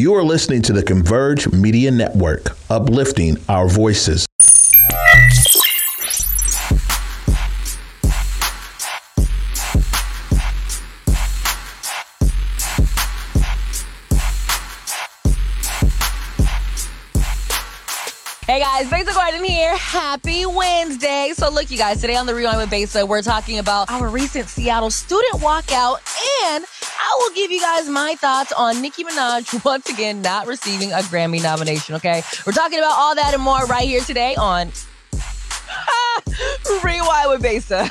You are listening to the Converge Media Network, uplifting our voices. Hey guys, Besa Gordon here. Happy Wednesday. So look, you guys, today on the Rewind with Besa, we're talking about our recent Seattle student walkout and I will give you guys my thoughts on Nicki Minaj once again not receiving a Grammy nomination, okay? We're talking about all that and more right here today on Rewind with Besa.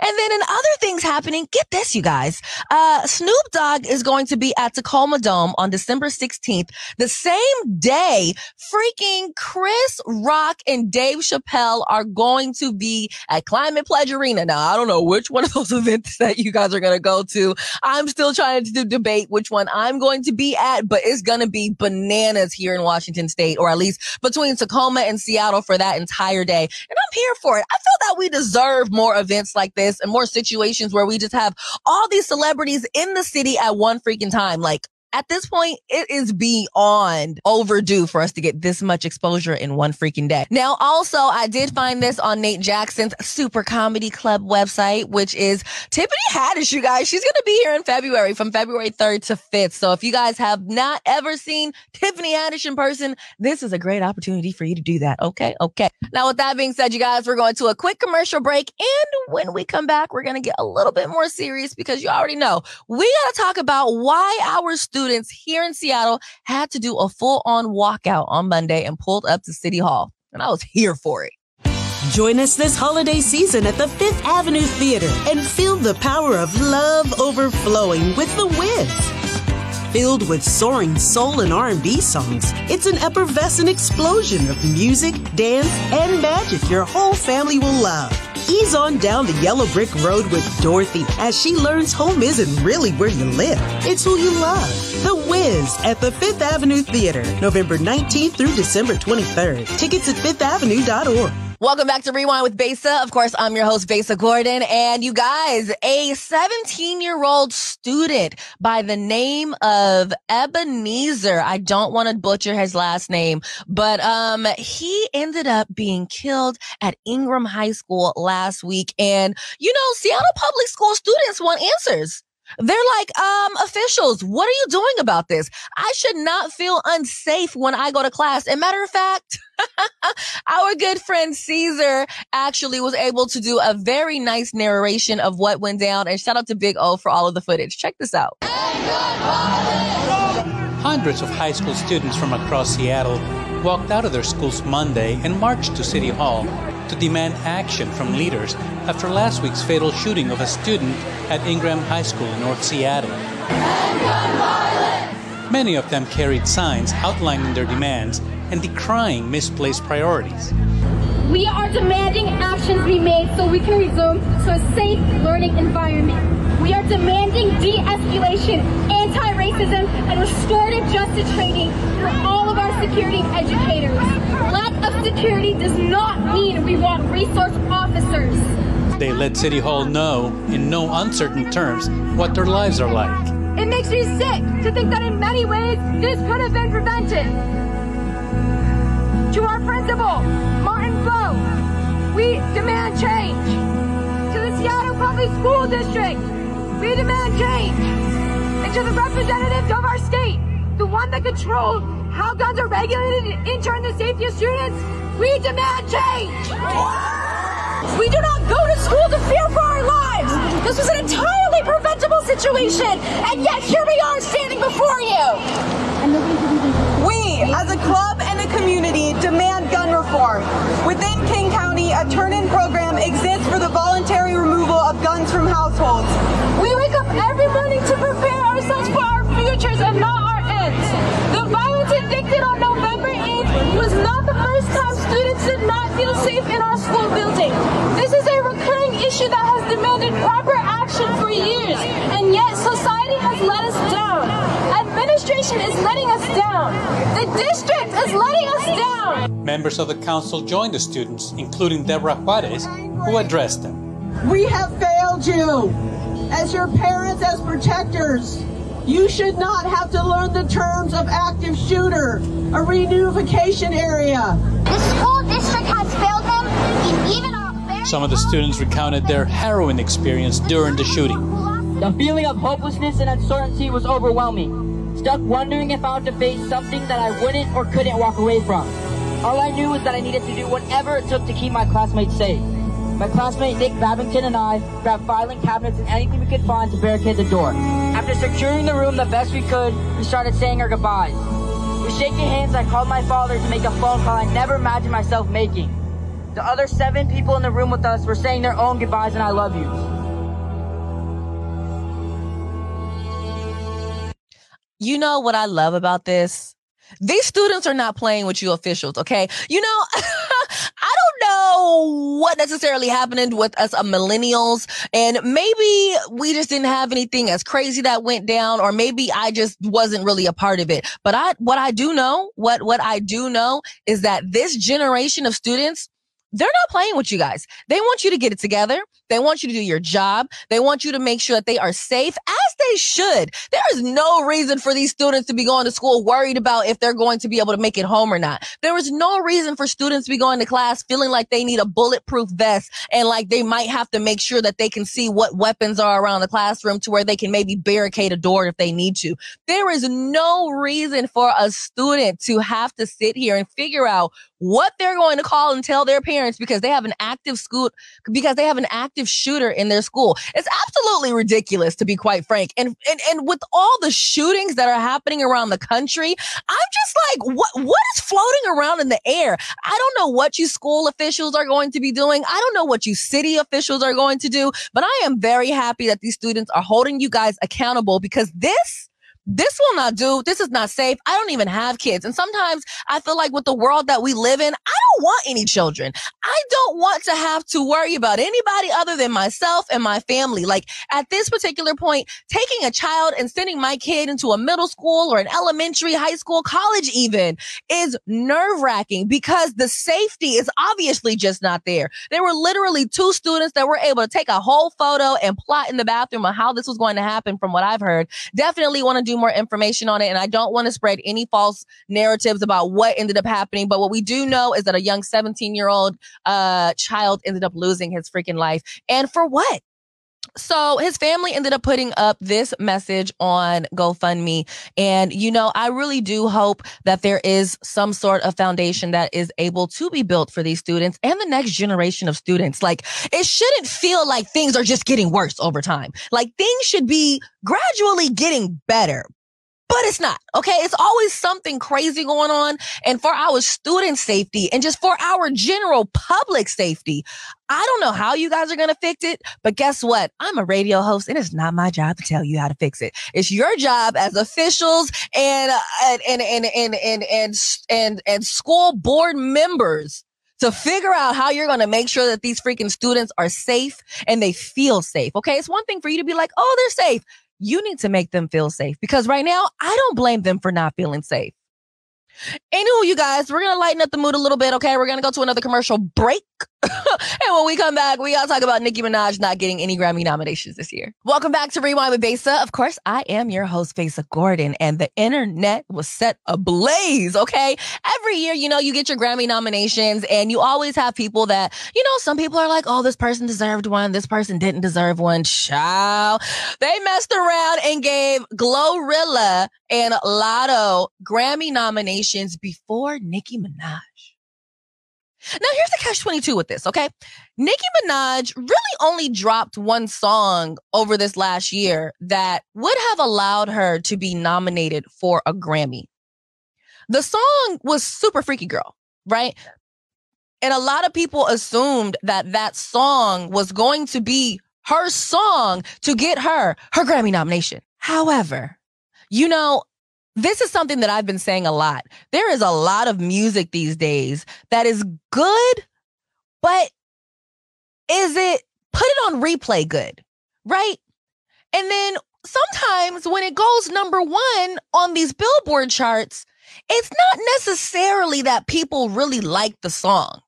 And then in other things happening, get this, you guys. Uh, Snoop Dogg is going to be at Tacoma Dome on December 16th, the same day freaking Chris Rock and Dave Chappelle are going to be at Climate Pledge Arena. Now, I don't know which one of those events that you guys are going to go to. I'm still trying to debate which one I'm going to be at, but it's going to be bananas here in Washington state, or at least between Tacoma and Seattle for that entire day. And I'm here for it. I feel that we deserve more events like this and more situations where we just have all these celebrities in the city at one freaking time. Like at this point, it is beyond overdue for us to get this much exposure in one freaking day. Now, also, I did find this on Nate Jackson's Super Comedy Club website, which is Tiffany Haddish, you guys. She's going to be here in February from February 3rd to 5th. So if you guys have not ever seen Tiffany Haddish in person, this is a great opportunity for you to do that. Okay. Okay. Now, with that being said, you guys, we're going to a quick commercial break. And when we come back, we're going to get a little bit more serious because you already know we got to talk about why our students students here in Seattle had to do a full on walkout on Monday and pulled up to City Hall. And I was here for it. Join us this holiday season at the Fifth Avenue Theater and feel the power of love overflowing with The Wiz filled with soaring soul and R&B songs. It's an effervescent explosion of music, dance, and magic your whole family will love. Ease on down the yellow brick road with Dorothy as she learns home isn't really where you live. It's who you love. The Wiz at the Fifth Avenue Theater, November 19th through December 23rd. Tickets at fifthavenue.org. Welcome back to Rewind with Besa. Of course, I'm your host, Besa Gordon. And you guys, a 17 year old student by the name of Ebenezer. I don't want to butcher his last name, but, um, he ended up being killed at Ingraham High School last week. And, you know, Seattle public school students want answers. They're like, um, officials, what are you doing about this? I should not feel unsafe when I go to class. And matter of fact, our good friend Caesar actually was able to do a very nice narration of what went down. And shout out to Big O for all of the footage. Check this out. Hundreds of high school students from across Seattle walked out of their schools Monday and marched to City Hall to demand action from leaders after last week's fatal shooting of a student at Ingraham High School in North Seattle. Many of them carried signs outlining their demands and decrying misplaced priorities. We are demanding actions be made so we can resume to a safe learning environment. We are demanding de-escalation, anti-racism, and restorative justice training for all of our security educators. Of security does not mean we want resource officers. They let City Hall know, in no uncertain terms, what their lives are like. It makes me sick to think that in many ways this could have been prevented. To our principal, Martin Floe, we demand change. To the Seattle Public School District, we demand change. And to the representatives of our state, the one that controls how guns are regulated and in turn the safety of students, we demand change. We do not go to school to fear for our lives. This was an entirely preventable situation, and yet here we are standing before you. We, as a club proper for years, and yet society has let us down. Administration is letting us down. The district is letting us down. Members of the council joined the students, including Debora Juarez, who addressed them. We have failed you as your parents, as protectors. You should not have to learn the terms of active shooter, a reunification area. The school district has failed them, e- even our very Some of the students recounted their harrowing experience during the shooting. The feeling of hopelessness and uncertainty was overwhelming. Stuck wondering if I had to face something that I wouldn't or couldn't walk away from. All I knew was that I needed to do whatever it took to keep my classmates safe. My classmate Nick Babington and I grabbed filing cabinets and anything we could find to barricade the door. After securing the room the best we could, we started saying our goodbyes. With shaking hands, I called my father to make a phone call I never imagined myself making. The other seven people in the room with us were saying their own goodbyes and I love you. You know what I love about this? These students are not playing with you officials, okay? You know, I don't know what necessarily happened with us uh, millennials and maybe we just didn't have anything as crazy that went down or maybe I just wasn't really a part of it. But I, what I do know, what, what I do know is that this generation of students, they're not playing with you guys. They want you to get it together. They want you to do your job. They want you to make sure that they are safe as they should. There is no reason for these students to be going to school worried about if they're going to be able to make it home or not. There is no reason for students to be going to class feeling like they need a bulletproof vest and like they might have to make sure that they can see what weapons are around the classroom to where they can maybe barricade a door if they need to. There is no reason for a student to have to sit here and figure out what they're going to call and tell their parents because they have an active school, because they have an active shooter in their school. It's absolutely ridiculous to be quite frank. And, and, and with all the shootings that are happening around the country, I'm just like, what, what is floating around in the air? I don't know what you school officials are going to be doing. I don't know what you city officials are going to do, but I am very happy that these students are holding you guys accountable because this this will not do. This is not safe. I don't even have kids. And sometimes I feel like with the world that we live in, I don't want any children. I don't want to have to worry about anybody other than myself and my family. Like at this particular point, taking a child and sending my kid into a middle school or an elementary, high school, college even is nerve wracking because the safety is obviously just not there. There were literally two students that were able to take a whole photo and plot in the bathroom on how this was going to happen from what I've heard. Definitely want to do more information on it. And I don't want to spread any false narratives about what ended up happening. But what we do know is that a young 17 year old, uh, child ended up losing his freaking life. And for what? So his family ended up putting up this message on GoFundMe. And, you know, I really do hope that there is some sort of foundation that is able to be built for these students and the next generation of students. Like it shouldn't feel like things are just getting worse over time. Like things should be gradually getting better. But it's not. Okay. It's always something crazy going on. And for our student safety and just for our general public safety, I don't know how you guys are going to fix it, but guess what? I'm a radio host and it's not my job to tell you how to fix it. It's your job as officials and, uh, and, and, and, and, and, and, and, and school board members to figure out how you're going to make sure that these freaking students are safe and they feel safe. Okay. It's one thing for you to be like, oh, they're safe you need to make them feel safe because right now I don't blame them for not feeling safe. Anywho, you guys, we're going to lighten up the mood a little bit. Okay. We're going to go to another commercial break. and when we come back, we to talk about Nicki Minaj not getting any Grammy nominations this year. Welcome back to Rewind with Besa. Of course, I am your host, Besa Gordon, and the internet was set ablaze. Okay. Every year, you know, you get your Grammy nominations and you always have people that, you know, some people are like, oh, this person deserved one. This person didn't deserve one. Child. They messed around and gave Glorilla and Lotto Grammy nominations before Nicki Minaj. Now here's the catch 22 with this, okay? Nicki Minaj really only dropped one song over this last year that would have allowed her to be nominated for a Grammy. The song was Super Freaky Girl, right? And a lot of people assumed that that song was going to be her song to get her her Grammy nomination. However, you know, this is something that I've been saying a lot. There is a lot of music these days that is good, but is it put it on replay good? Right? And then sometimes when it goes number one on these billboard charts, it's not necessarily that people really like the song.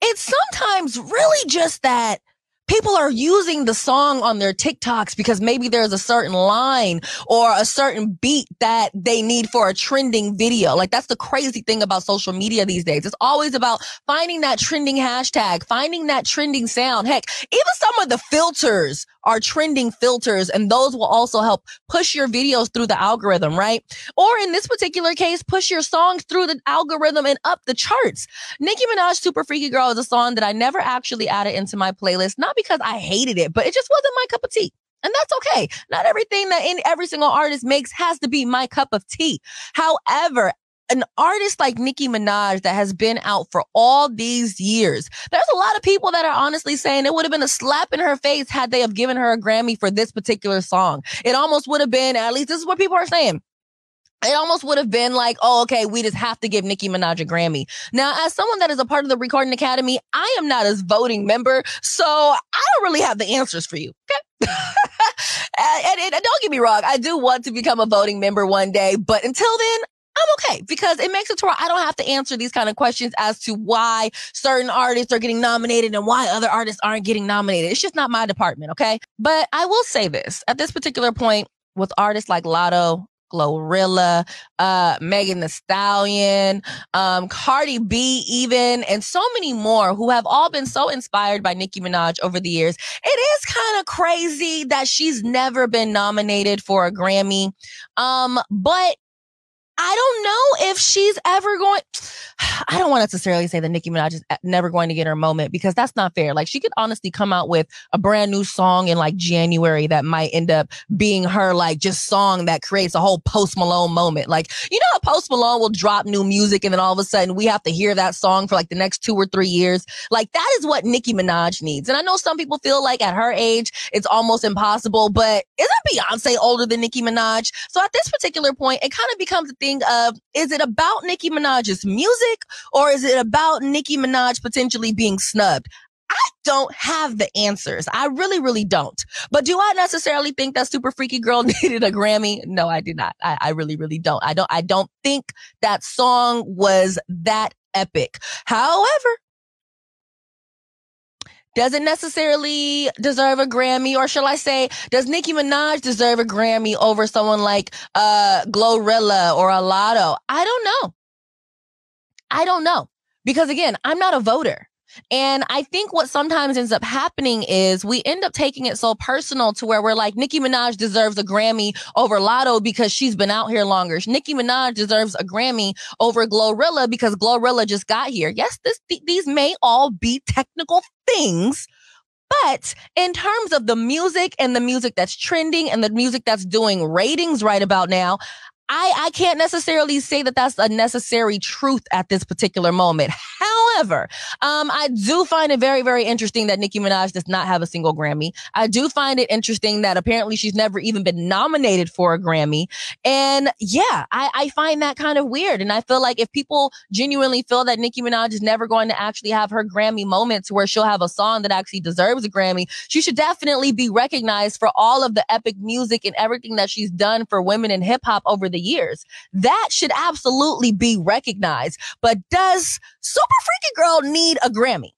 It's sometimes really just that people are using the song on their TikToks because maybe there's a certain line or a certain beat that they need for a trending video. Like that's the crazy thing about social media these days. It's always about finding that trending hashtag, finding that trending sound. Heck, even some of the filters are trending filters and those will also help push your videos through the algorithm, right? Or in this particular case, push your songs through the algorithm and up the charts. Nicki Minaj Super Freaky Girl is a song that I never actually added into my playlist, not because I hated it, but it just wasn't my cup of tea. And that's okay. Not everything that in every single artist makes has to be my cup of tea. However, an artist like Nicki Minaj that has been out for all these years, there's a lot of people that are honestly saying it would have been a slap in her face had they have given her a Grammy for this particular song. It almost would have been, at least this is what people are saying. It almost would have been like, oh, okay, we just have to give Nicki Minaj a Grammy. Now, as someone that is a part of the Recording Academy, I am not a voting member, so I don't really have the answers for you. Okay. and, and, and don't get me wrong, I do want to become a voting member one day, but until then, I'm okay because it makes it to where I don't have to answer these kind of questions as to why certain artists are getting nominated and why other artists aren't getting nominated. It's just not my department. Okay. But I will say this at this particular point with artists like Latto, Glorilla, uh, Megan Thee Stallion, um, Cardi B, even, and so many more who have all been so inspired by Nicki Minaj over the years. It is kind of crazy that she's never been nominated for a Grammy. Um, but I don't know if she's ever going. I don't want to necessarily say that Nicki Minaj is never going to get her moment because that's not fair. Like she could honestly come out with a brand new song in like January that might end up being her like just song that creates a whole Post Malone moment. Like you know how Post Malone will drop new music and then all of a sudden we have to hear that song for like the next two or three years. Like that is what Nicki Minaj needs. And I know some people feel like at her age it's almost impossible, but isn't Beyonce older than Nicki Minaj? So at this particular point, it kind of becomes a thing of is it about Nicki Minaj's music or is it about Nicki Minaj potentially being snubbed? I don't have the answers. I really, really don't. But do I necessarily think that Super Freaky Girl needed a Grammy? No, I do not. I, I really, really don't. I don't, I don't think that song was that epic. However, doesn't necessarily deserve a Grammy, or shall I say, does Nicki Minaj deserve a Grammy over someone like uh Glorilla or a Latto? I don't know. I don't know. Because again, I'm not a voter. And I think what sometimes ends up happening is we end up taking it so personal to where we're like, Nicki Minaj deserves a Grammy over Latto because she's been out here longer. Nicki Minaj deserves a Grammy over Glorilla because Glorilla just got here. Yes, this, th- these may all be technical things, but in terms of the music and the music that's trending and the music that's doing ratings right about now, I, I can't necessarily say that that's a necessary truth at this particular moment. However, um, I do find it very, very interesting that Nicki Minaj does not have a single Grammy. I do find it interesting that apparently she's never even been nominated for a Grammy. And yeah, I, I find that kind of weird. And I feel like if people genuinely feel that Nicki Minaj is never going to actually have her Grammy moments where she'll have a song that actually deserves a Grammy, she should definitely be recognized for all of the epic music and everything that she's done for women in hip hop over the years. That should absolutely be recognized. But does Super Freaky Girl need a Grammy?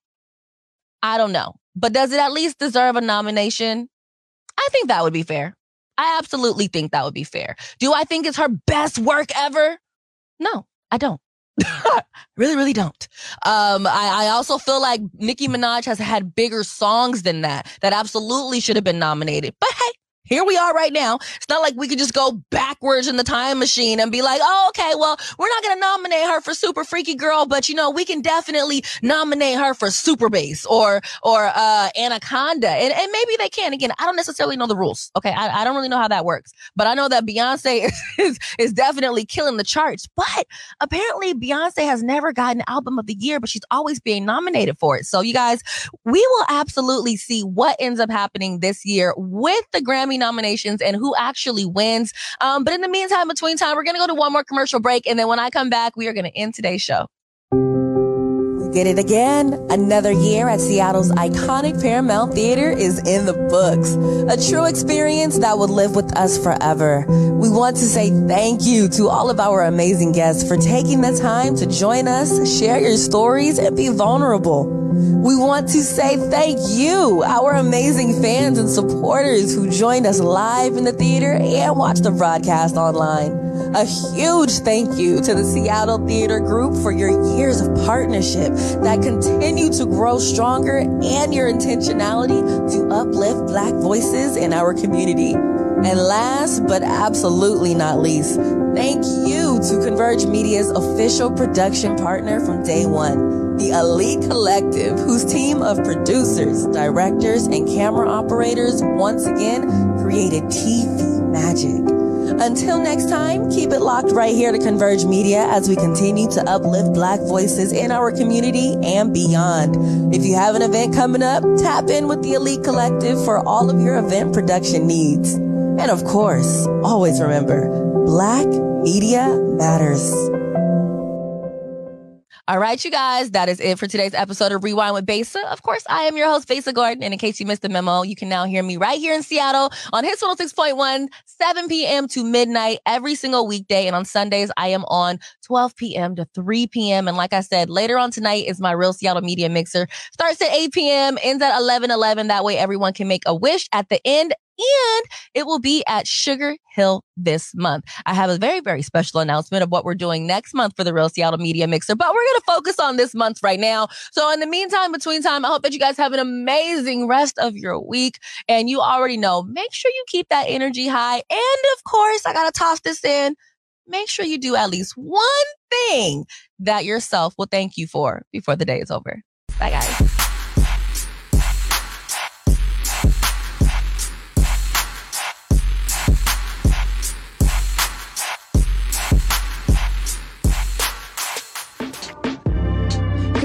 I don't know. But does it at least deserve a nomination? I think that would be fair. I absolutely think that would be fair. Do I think it's her best work ever? No, I don't. really, really don't. Um, I, I also feel like Nicki Minaj has had bigger songs than that, that absolutely should have been nominated. But hey, here we are right now. It's not like we could just go backwards in the time machine and be like, oh, okay, well, we're not going to nominate her for Super Freaky Girl, but you know, we can definitely nominate her for Super Bass or, or, uh, Anaconda. And, and maybe they can. Again, I don't necessarily know the rules. Okay. I, I don't really know how that works, but I know that Beyonce is, is, is definitely killing the charts. But apparently Beyonce has never gotten album of the year, but she's always being nominated for it. So you guys, we will absolutely see what ends up happening this year with the Grammy nominations and who actually wins. Um, but in the meantime, between time, we're going to go to one more commercial break. And then when I come back, we are going to end today's show. Did it again. Another year at Seattle's iconic Paramount Theater is in the books. A true experience that will live with us forever. We want to say thank you to all of our amazing guests for taking the time to join us, share your stories, and be vulnerable. We want to say thank you, our amazing fans and supporters who joined us live in the theater and watched the broadcast online. A huge thank you to the Seattle Theater Group for your years of partnership that continue to grow stronger and your intentionality to uplift Black voices in our community. And last but absolutely not least, thank you to Converge Media's official production partner from day one, the Elite Collective, whose team of producers, directors, and camera operators once again created TV magic. Until next time, keep it locked right here to Converge Media as we continue to uplift Black voices in our community and beyond. If you have an event coming up, tap in with the Elite Collective for all of your event production needs. And of course, always remember, Black Media Matters. All right, you guys, that is it for today's episode of Rewind with Besa. Of course, I am your host, Besa Gordon. And in case you missed the memo, you can now hear me right here in Seattle on Hits 106.1, 7 p.m. to midnight every single weekday. And on Sundays, I am on 12 p.m. to 3 p.m. And like I said, later on tonight is my Real Seattle Media Mixer. Starts at 8 p.m., ends at 11 11. That way everyone can make a wish at the end and it will be at Sugar Hill this month. I have a very, very special announcement of what we're doing next month for the Real Seattle Media Mixer, but we're going to focus on this month right now. So in the meantime, between time, I hope that you guys have an amazing rest of your week. And you already know, make sure you keep that energy high. And of course, I got to toss this in. Make sure you do at least one thing that yourself will thank you for before the day is over. Bye, guys.